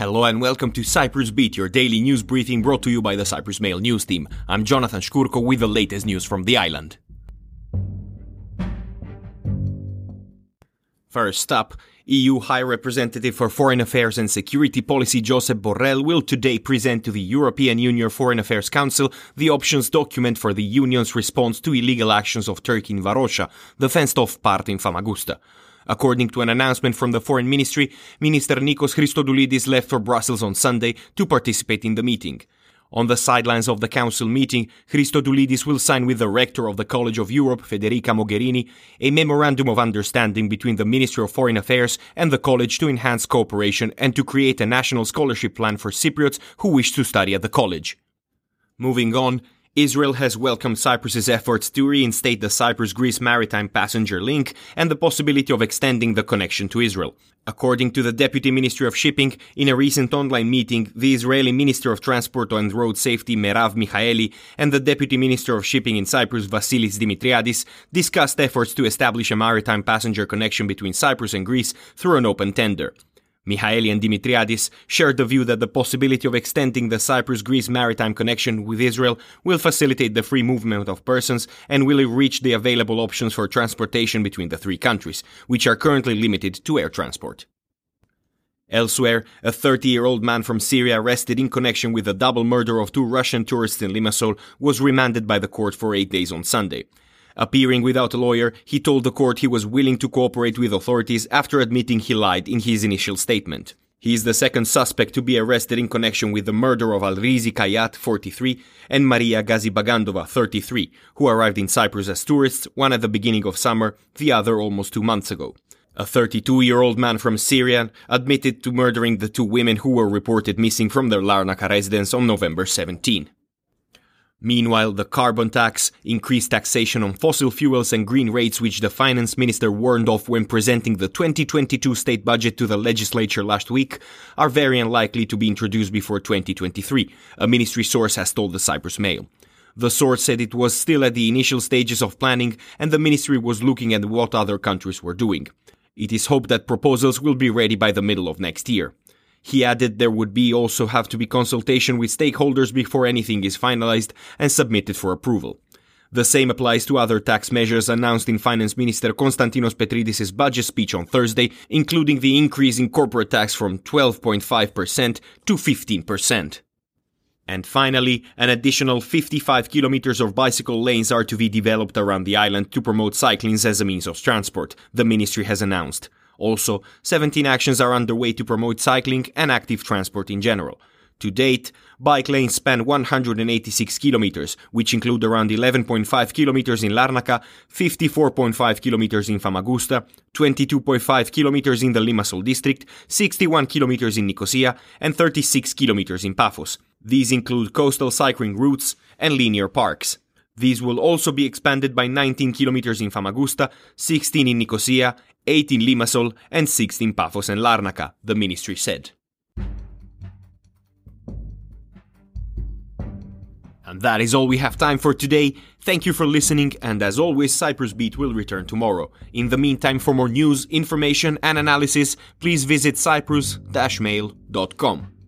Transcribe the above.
Hello and welcome to Cyprus Beat, your daily news briefing brought to you by the Cyprus Mail news team. I'm Jonathan Shkurko with the latest news from the island. First up, EU High Representative for Foreign Affairs and Security Policy Josep Borrell will today present to the European Union Foreign Affairs Council the options document for the Union's response to illegal actions of Turkey in Varosha, the fenced-off part in Famagusta. According to an announcement from the Foreign Ministry, Minister Nikos Christodoulidis left for Brussels on Sunday to participate in the meeting. On the sidelines of the Council meeting, Christodoulidis will sign with the Rector of the College of Europe, Federica Mogherini, a memorandum of understanding between the Ministry of Foreign Affairs and the College to enhance cooperation and to create a national scholarship plan for Cypriots who wish to study at the College. Moving on, Israel has welcomed Cyprus's efforts to reinstate the Cyprus-Greece maritime passenger link and the possibility of extending the connection to Israel. According to the Deputy Ministry of Shipping, in a recent online meeting, the Israeli Minister of Transport and Road Safety Merav Michaeli and the Deputy Minister of Shipping in Cyprus Vasilis Dimitriadis discussed efforts to establish a maritime passenger connection between Cyprus and Greece through an open tender. Michaeli and Dimitriadis shared the view that the possibility of extending the Cyprus-Greece maritime connection with Israel will facilitate the free movement of persons and will enrich the available options for transportation between the three countries, which are currently limited to air transport. Elsewhere, a 30-year-old man from Syria arrested in connection with the double murder of two Russian tourists in Limassol was remanded by the court for eight days on Sunday. Appearing without a lawyer, he told the court he was willing to cooperate with authorities after admitting he lied in his initial statement. He is the second suspect to be arrested in connection with the murder of Alrizi Kayat, 43, and Maria Gazibagandova, 33, who arrived in Cyprus as tourists, one at the beginning of summer, the other almost two months ago. A 32 year old man from Syria admitted to murdering the two women who were reported missing from their Larnaca residence on November 17. Meanwhile, the carbon tax, increased taxation on fossil fuels and green rates which the finance minister warned of when presenting the 2022 state budget to the legislature last week are very unlikely to be introduced before 2023, a ministry source has told the Cyprus Mail. The source said it was still at the initial stages of planning and the ministry was looking at what other countries were doing. It is hoped that proposals will be ready by the middle of next year. He added there would be also have to be consultation with stakeholders before anything is finalized and submitted for approval. The same applies to other tax measures announced in Finance Minister Konstantinos Petridis' budget speech on Thursday, including the increase in corporate tax from 12.5% to 15%. And finally, an additional 55 kilometers of bicycle lanes are to be developed around the island to promote cycling as a means of transport, the ministry has announced. Also, 17 actions are underway to promote cycling and active transport in general. To date, bike lanes span 186 kilometers, which include around 11.5 kilometers in Larnaca, 54.5 kilometers in Famagusta, 22.5 kilometers in the Limassol district, 61 kilometers in Nicosia, and 36 kilometers in Paphos. These include coastal cycling routes and linear parks. These will also be expanded by 19 kilometers in Famagusta, 16 in Nicosia, 8 in Limassol, and 6 in Paphos and Larnaca, the ministry said. And that is all we have time for today. Thank you for listening, and as always, Cyprus Beat will return tomorrow. In the meantime, for more news, information, and analysis, please visit cyprus-mail.com.